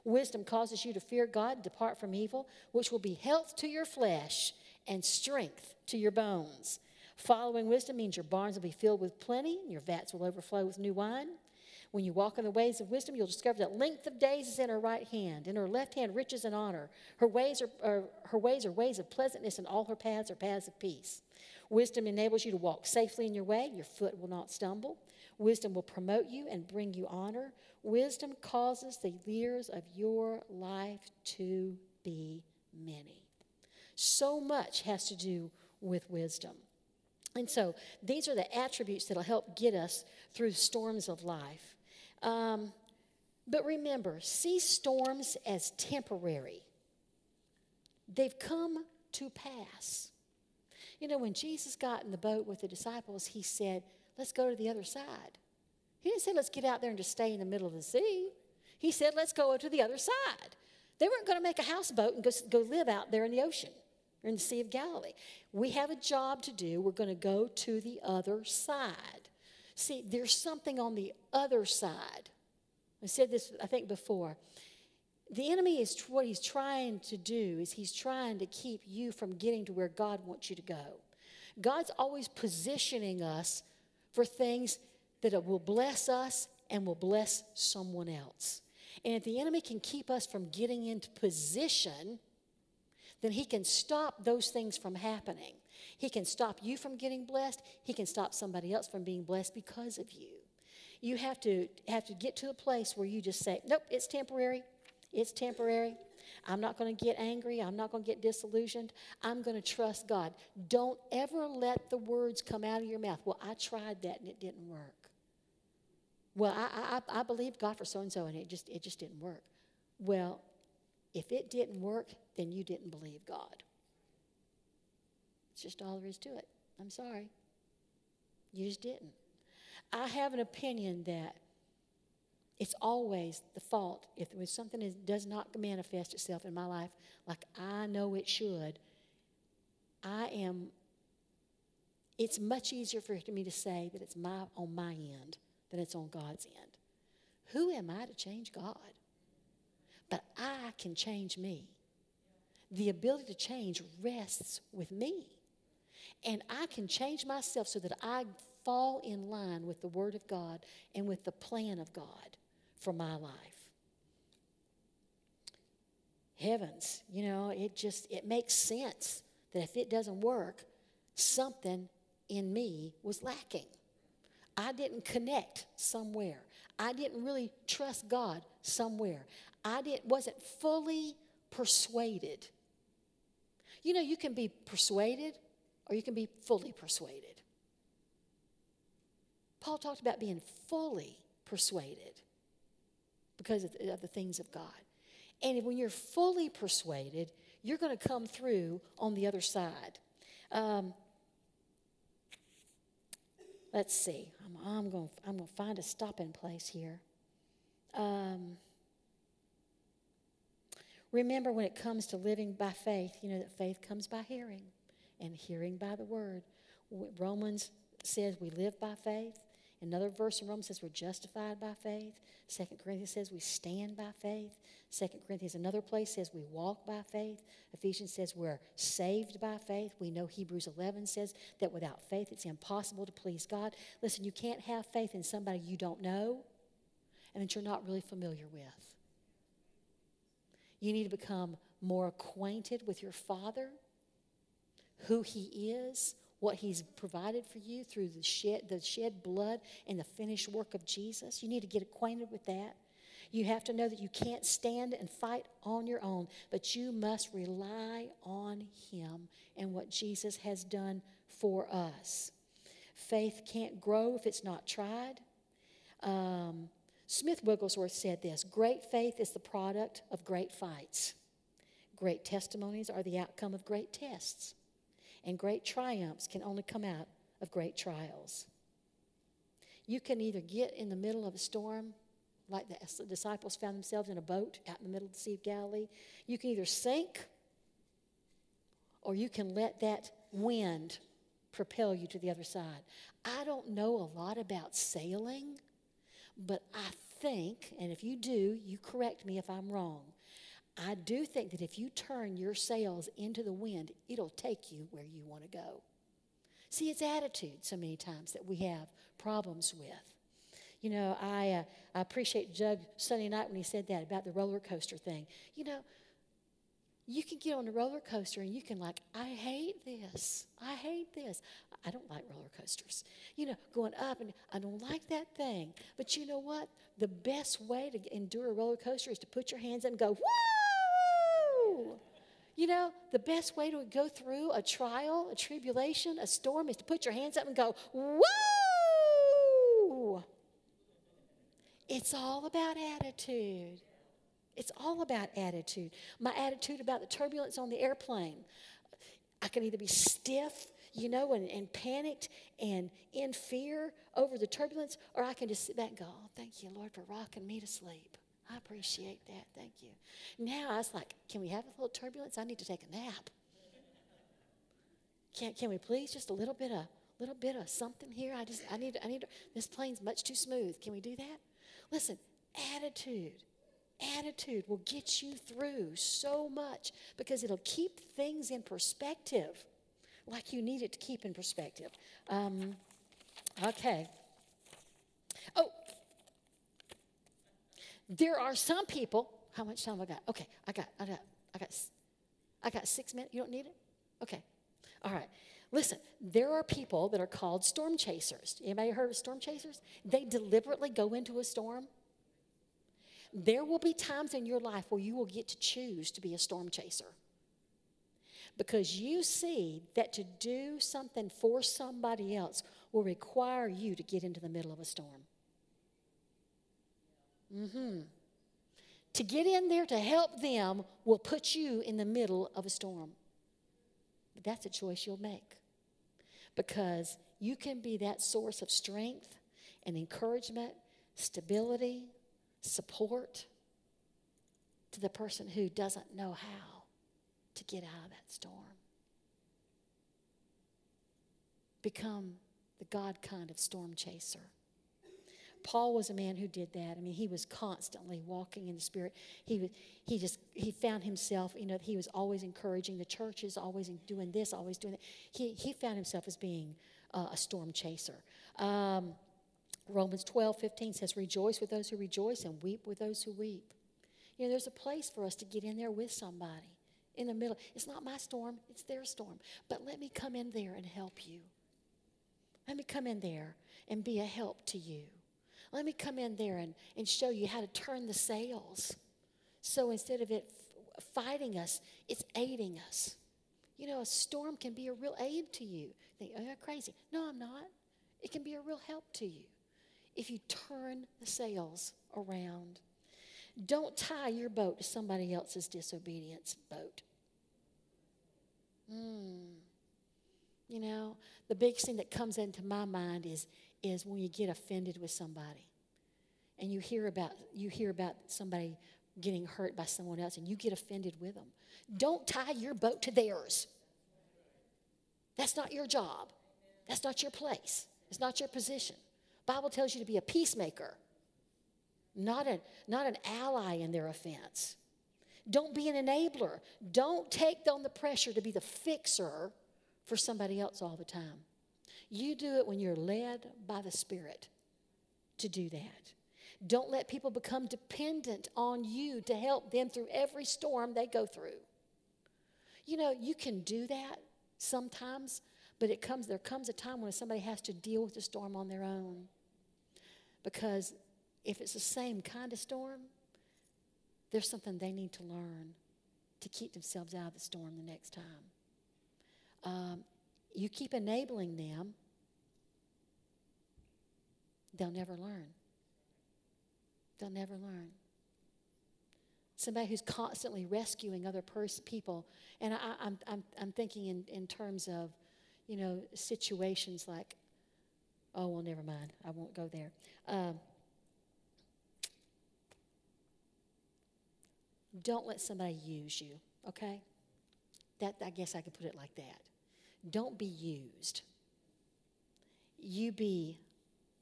Speaker 2: Wisdom causes you to fear God and depart from evil, which will be health to your flesh and strength to your bones. Following wisdom means your barns will be filled with plenty, and your vats will overflow with new wine. When you walk in the ways of wisdom, you'll discover that length of days is in her right hand, in her left hand riches and honor. Her ways are, are, her ways are ways of pleasantness, and all her paths are paths of peace. Wisdom enables you to walk safely in your way. Your foot will not stumble. Wisdom will promote you and bring you honor. Wisdom causes the years of your life to be many. So much has to do with wisdom. And so these are the attributes that'll help get us through storms of life. Um, but remember, see storms as temporary, they've come to pass. You know, when Jesus got in the boat with the disciples, he said, Let's go to the other side. He didn't say, Let's get out there and just stay in the middle of the sea. He said, Let's go to the other side. They weren't going to make a houseboat and go, go live out there in the ocean or in the Sea of Galilee. We have a job to do. We're going to go to the other side. See, there's something on the other side. I said this, I think, before. The enemy is what he's trying to do is he's trying to keep you from getting to where God wants you to go. God's always positioning us for things that will bless us and will bless someone else. And if the enemy can keep us from getting into position, then he can stop those things from happening. He can stop you from getting blessed. He can stop somebody else from being blessed because of you. You have to have to get to a place where you just say, "Nope, it's temporary. It's temporary. I'm not going to get angry. I'm not going to get disillusioned. I'm going to trust God. Don't ever let the words come out of your mouth. Well, I tried that and it didn't work. Well, I, I, I believed God for so and so and it just, it just didn't work. Well, if it didn't work, then you didn't believe God. It's just all there is to it. I'm sorry. You just didn't. I have an opinion that it's always the fault if there was something that does not manifest itself in my life like I know it should. I am. It's much easier for me to say that it's my on my end than it's on God's end. Who am I to change God? But I can change me. The ability to change rests with me. And I can change myself so that I fall in line with the Word of God and with the plan of God for my life. Heavens, you know, it just it makes sense that if it doesn't work, something in me was lacking. I didn't connect somewhere. I didn't really trust God somewhere. I didn't wasn't fully persuaded. You know, you can be persuaded or you can be fully persuaded. Paul talked about being fully persuaded because of the, of the things of God. And when you're fully persuaded, you're going to come through on the other side. Um, let's see. I'm, I'm going I'm to find a stopping place here. Um, remember, when it comes to living by faith, you know that faith comes by hearing and hearing by the word. Romans says we live by faith. Another verse in Romans says we're justified by faith. Second Corinthians says we stand by faith. Second Corinthians, another place says we walk by faith. Ephesians says we're saved by faith. We know Hebrews 11 says that without faith it's impossible to please God. Listen, you can't have faith in somebody you don't know and that you're not really familiar with. You need to become more acquainted with your Father who He is, what He's provided for you through the shed, the shed blood and the finished work of Jesus. You need to get acquainted with that. You have to know that you can't stand and fight on your own, but you must rely on Him and what Jesus has done for us. Faith can't grow if it's not tried. Um, Smith Wigglesworth said this Great faith is the product of great fights. Great testimonies are the outcome of great tests. And great triumphs can only come out of great trials. You can either get in the middle of a storm, like the disciples found themselves in a boat out in the middle of the Sea of Galilee. You can either sink or you can let that wind propel you to the other side. I don't know a lot about sailing, but I think, and if you do, you correct me if I'm wrong. I do think that if you turn your sails into the wind, it'll take you where you want to go. See, it's attitude so many times that we have problems with. You know, I, uh, I appreciate Jug Sunday night when he said that about the roller coaster thing. You know, you can get on a roller coaster and you can like, I hate this. I hate this. I don't like roller coasters. You know, going up and I don't like that thing. But you know what? The best way to endure a roller coaster is to put your hands up and go, woo! You know, the best way to go through a trial, a tribulation, a storm is to put your hands up and go, woo! It's all about attitude. It's all about attitude. My attitude about the turbulence on the airplane. I can either be stiff, you know, and, and panicked and in fear over the turbulence, or I can just sit back and go, oh, thank you, Lord, for rocking me to sleep. I appreciate that. Thank you. Now I was like, can we have a little turbulence? I need to take a nap. Can, can we please just a little bit of little bit of something here? I just I need I need this plane's much too smooth. Can we do that? Listen, attitude. Attitude will get you through so much because it'll keep things in perspective like you need it to keep in perspective. Um, okay. Oh, there are some people. How much time I got? Okay, I got, I got, I got, I got six minutes. You don't need it? Okay. All right. Listen, there are people that are called storm chasers. Anybody heard of storm chasers? They deliberately go into a storm. There will be times in your life where you will get to choose to be a storm chaser. Because you see that to do something for somebody else will require you to get into the middle of a storm. Mm-hmm. To get in there to help them will put you in the middle of a storm. But that's a choice you'll make because you can be that source of strength and encouragement, stability, support to the person who doesn't know how to get out of that storm. Become the God kind of storm chaser. Paul was a man who did that. I mean, he was constantly walking in the Spirit. He was, he just he found himself, you know, he was always encouraging the churches, always doing this, always doing that. He he found himself as being uh, a storm chaser. Um, Romans 12, 15 says, Rejoice with those who rejoice and weep with those who weep. You know, there's a place for us to get in there with somebody in the middle. It's not my storm, it's their storm. But let me come in there and help you. Let me come in there and be a help to you. Let me come in there and, and show you how to turn the sails. So instead of it f- fighting us, it's aiding us. You know, a storm can be a real aid to you. think, oh, you're crazy. No, I'm not. It can be a real help to you if you turn the sails around. Don't tie your boat to somebody else's disobedience boat. Mm. You know, the biggest thing that comes into my mind is is when you get offended with somebody and you hear about you hear about somebody getting hurt by someone else and you get offended with them don't tie your boat to theirs. That's not your job. That's not your place. It's not your position. Bible tells you to be a peacemaker not, a, not an ally in their offense. Don't be an enabler. Don't take on the pressure to be the fixer for somebody else all the time you do it when you're led by the Spirit to do that. Don't let people become dependent on you to help them through every storm they go through. You know, you can do that sometimes, but it comes there comes a time when somebody has to deal with the storm on their own. Because if it's the same kind of storm, there's something they need to learn to keep themselves out of the storm the next time. Um, you keep enabling them, they'll never learn. They'll never learn. Somebody who's constantly rescuing other pers- people. And I, am I'm, I'm, I'm thinking in, in terms of, you know, situations like, oh, well, never mind. I won't go there. Um, don't let somebody use you, okay? That, I guess I could put it like that. Don't be used. You be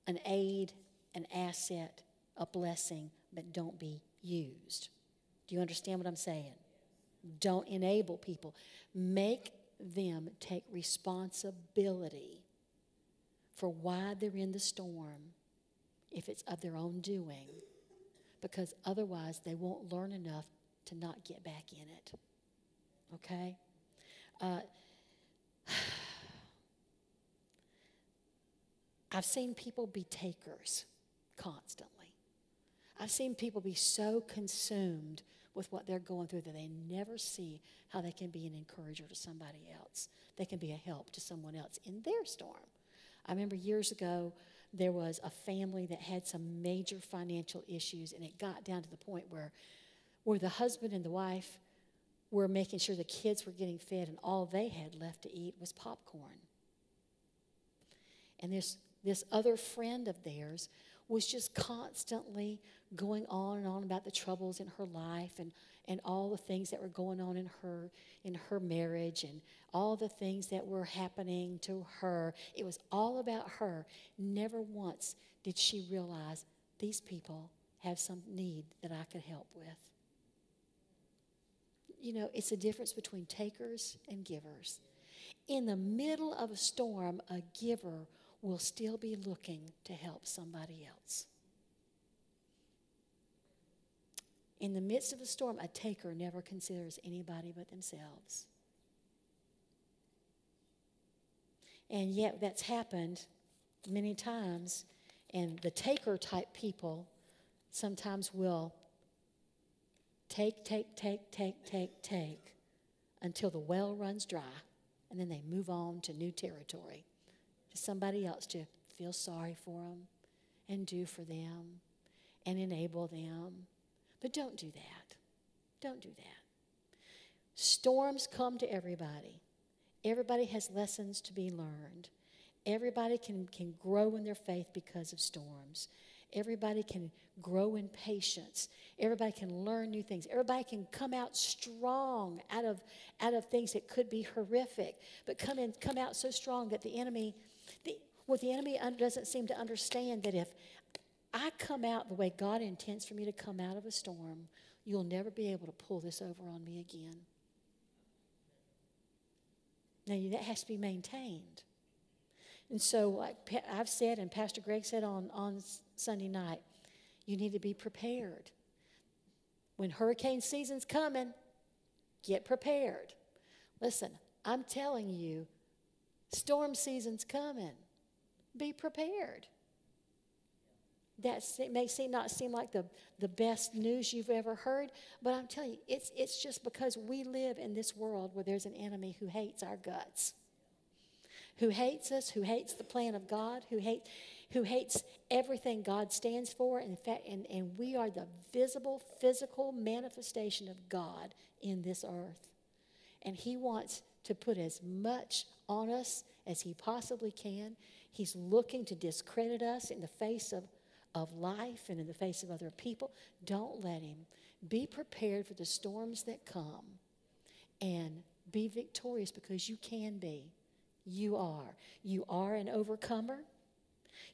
Speaker 2: an aid, an asset, a blessing, but don't be used. Do you understand what I'm saying? Don't enable people. Make them take responsibility for why they're in the storm if it's of their own doing, because otherwise they won't learn enough to not get back in it. Okay? Uh, I've seen people be takers constantly. I've seen people be so consumed with what they're going through that they never see how they can be an encourager to somebody else. They can be a help to someone else in their storm. I remember years ago, there was a family that had some major financial issues, and it got down to the point where, where the husband and the wife were making sure the kids were getting fed, and all they had left to eat was popcorn. And this, this other friend of theirs was just constantly going on and on about the troubles in her life and, and all the things that were going on in her in her marriage and all the things that were happening to her. It was all about her. Never once did she realize these people have some need that I could help with. You know, it's a difference between takers and givers. In the middle of a storm, a giver will still be looking to help somebody else. In the midst of a storm, a taker never considers anybody but themselves. And yet, that's happened many times, and the taker type people sometimes will take, take, take, take, take, take until the well runs dry, and then they move on to new territory, to somebody else to feel sorry for them and do for them and enable them but don't do that. Don't do that. Storms come to everybody. Everybody has lessons to be learned. Everybody can, can grow in their faith because of storms. Everybody can grow in patience. Everybody can learn new things. Everybody can come out strong out of, out of things that could be horrific, but come, in, come out so strong that the enemy, well, the enemy doesn't seem to understand that if I come out the way God intends for me to come out of a storm, you'll never be able to pull this over on me again. Now, that has to be maintained. And so, like I've said, and Pastor Greg said on, on Sunday night, you need to be prepared. When hurricane season's coming, get prepared. Listen, I'm telling you, storm season's coming. Be prepared that may seem not seem like the, the best news you've ever heard, but I'm telling you, it's, it's just because we live in this world where there's an enemy who hates our guts, who hates us, who hates the plan of God, who, hate, who hates everything God stands for. In fact, and, and we are the visible, physical manifestation of God in this earth. And he wants to put as much on us as he possibly can. He's looking to discredit us in the face of of life and in the face of other people. Don't let him. Be prepared for the storms that come and be victorious because you can be. You are. You are an overcomer.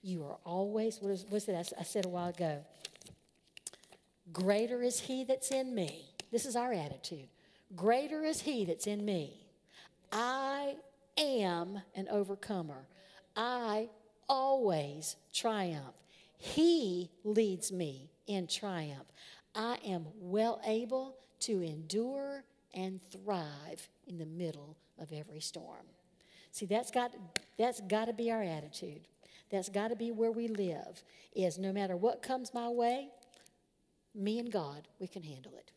Speaker 2: You are always, what is, what's it I said a while ago? Greater is he that's in me. This is our attitude. Greater is he that's in me. I am an overcomer. I always triumph. He leads me in triumph. I am well able to endure and thrive in the middle of every storm. See, that's got, that's got to be our attitude. That's got to be where we live, is no matter what comes my way, me and God, we can handle it.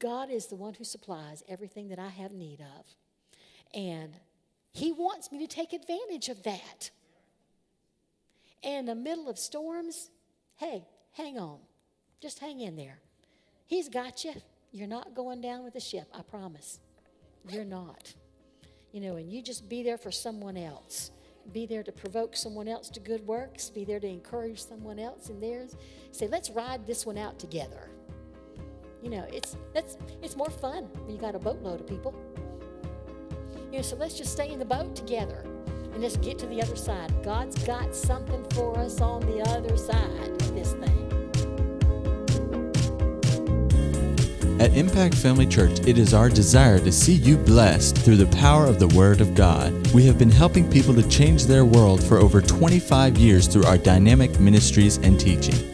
Speaker 2: God is the one who supplies everything that I have need of. And He wants me to take advantage of that. And in the middle of storms, hey, hang on. Just hang in there. He's got you. You're not going down with the ship, I promise. You're not. You know, and you just be there for someone else. Be there to provoke someone else to good works. Be there to encourage someone else in theirs. Say, let's ride this one out together. You know, it's that's it's more fun when you got a boatload of people. You know, so let's just stay in the boat together and let's get to the other side. God's got something for us on the other side of this thing.
Speaker 1: At Impact Family Church, it is our desire to see you blessed through the power of the Word of God. We have been helping people to change their world for over 25 years through our dynamic ministries and teaching.